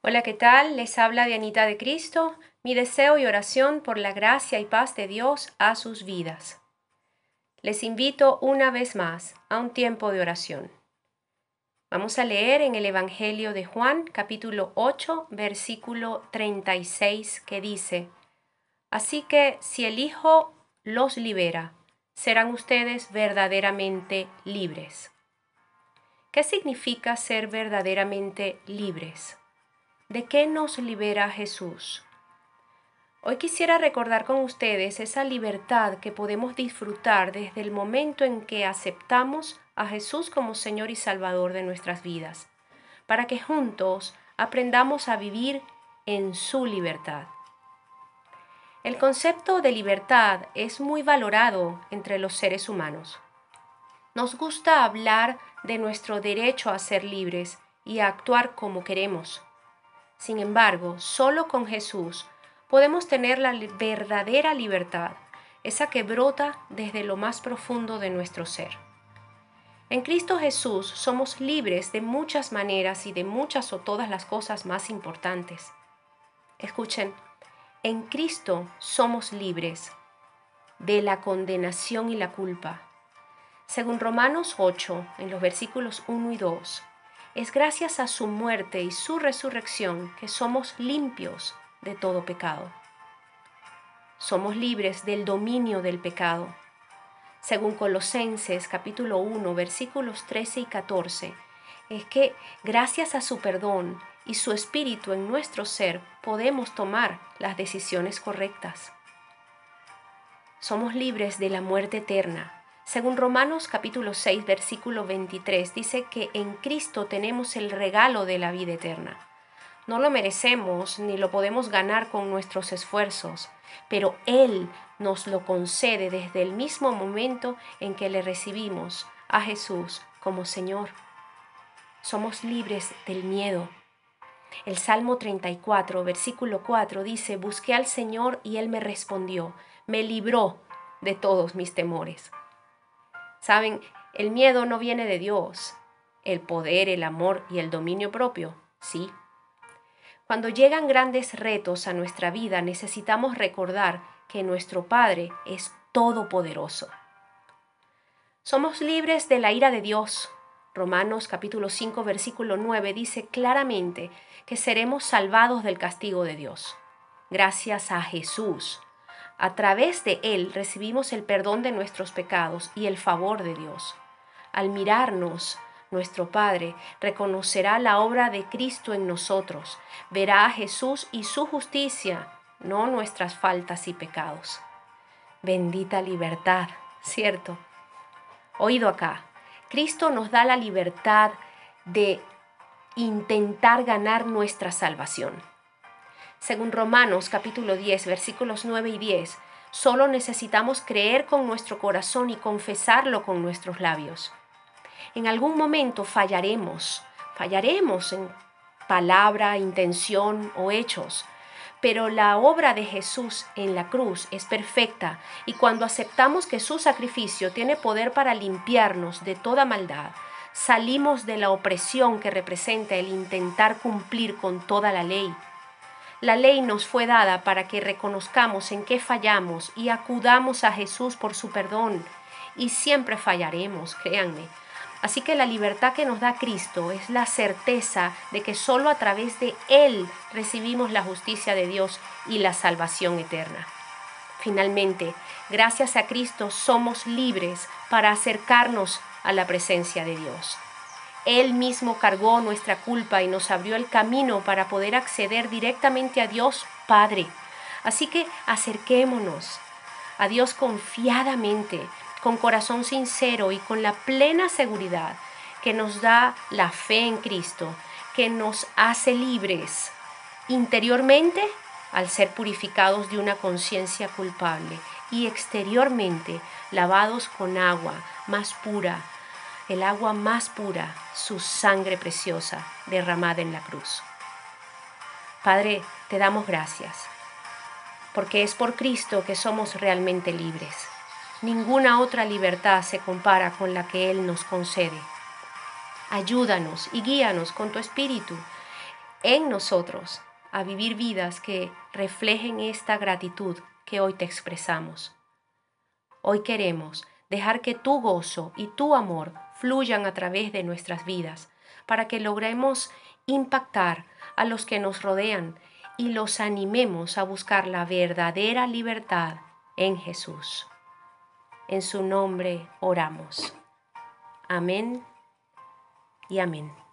Hola, ¿qué tal? Les habla Dianita de Cristo. Mi deseo y oración por la gracia y paz de Dios a sus vidas. Les invito una vez más a un tiempo de oración. Vamos a leer en el Evangelio de Juan capítulo 8 versículo 36 que dice, Así que si el Hijo los libera, serán ustedes verdaderamente libres. ¿Qué significa ser verdaderamente libres? ¿De qué nos libera Jesús? Hoy quisiera recordar con ustedes esa libertad que podemos disfrutar desde el momento en que aceptamos a Jesús como Señor y Salvador de nuestras vidas, para que juntos aprendamos a vivir en su libertad. El concepto de libertad es muy valorado entre los seres humanos. Nos gusta hablar de nuestro derecho a ser libres y a actuar como queremos. Sin embargo, solo con Jesús podemos tener la verdadera libertad, esa que brota desde lo más profundo de nuestro ser. En Cristo Jesús somos libres de muchas maneras y de muchas o todas las cosas más importantes. Escuchen, en Cristo somos libres de la condenación y la culpa. Según Romanos 8, en los versículos 1 y 2, es gracias a su muerte y su resurrección que somos limpios de todo pecado. Somos libres del dominio del pecado. Según Colosenses capítulo 1 versículos 13 y 14, es que gracias a su perdón y su espíritu en nuestro ser podemos tomar las decisiones correctas. Somos libres de la muerte eterna según Romanos capítulo 6 versículo 23 dice que en Cristo tenemos el regalo de la vida eterna. No lo merecemos ni lo podemos ganar con nuestros esfuerzos, pero Él nos lo concede desde el mismo momento en que le recibimos a Jesús como Señor. Somos libres del miedo. El Salmo 34, versículo 4 dice, Busqué al Señor y Él me respondió, me libró de todos mis temores. Saben, el miedo no viene de Dios. El poder, el amor y el dominio propio, sí. Cuando llegan grandes retos a nuestra vida, necesitamos recordar que nuestro Padre es todopoderoso. Somos libres de la ira de Dios. Romanos capítulo 5 versículo 9 dice claramente que seremos salvados del castigo de Dios. Gracias a Jesús, a través de Él recibimos el perdón de nuestros pecados y el favor de Dios. Al mirarnos, nuestro Padre reconocerá la obra de Cristo en nosotros, verá a Jesús y su justicia, no nuestras faltas y pecados. Bendita libertad, ¿cierto? Oído acá, Cristo nos da la libertad de intentar ganar nuestra salvación. Según Romanos capítulo 10 versículos 9 y 10, solo necesitamos creer con nuestro corazón y confesarlo con nuestros labios. En algún momento fallaremos, fallaremos en palabra, intención o hechos, pero la obra de Jesús en la cruz es perfecta y cuando aceptamos que su sacrificio tiene poder para limpiarnos de toda maldad, salimos de la opresión que representa el intentar cumplir con toda la ley la ley nos fue dada para que reconozcamos en qué fallamos y acudamos a Jesús por su perdón. Y siempre fallaremos, créanme. Así que la libertad que nos da Cristo es la certeza de que solo a través de Él recibimos la justicia de Dios y la salvación eterna. Finalmente, gracias a Cristo somos libres para acercarnos a la presencia de Dios. Él mismo cargó nuestra culpa y nos abrió el camino para poder acceder directamente a Dios Padre. Así que acerquémonos a Dios confiadamente, con corazón sincero y con la plena seguridad que nos da la fe en Cristo, que nos hace libres interiormente al ser purificados de una conciencia culpable y exteriormente lavados con agua más pura el agua más pura, su sangre preciosa derramada en la cruz. Padre, te damos gracias, porque es por Cristo que somos realmente libres. Ninguna otra libertad se compara con la que Él nos concede. Ayúdanos y guíanos con tu Espíritu en nosotros a vivir vidas que reflejen esta gratitud que hoy te expresamos. Hoy queremos dejar que tu gozo y tu amor fluyan a través de nuestras vidas para que logremos impactar a los que nos rodean y los animemos a buscar la verdadera libertad en Jesús. En su nombre oramos. Amén y amén.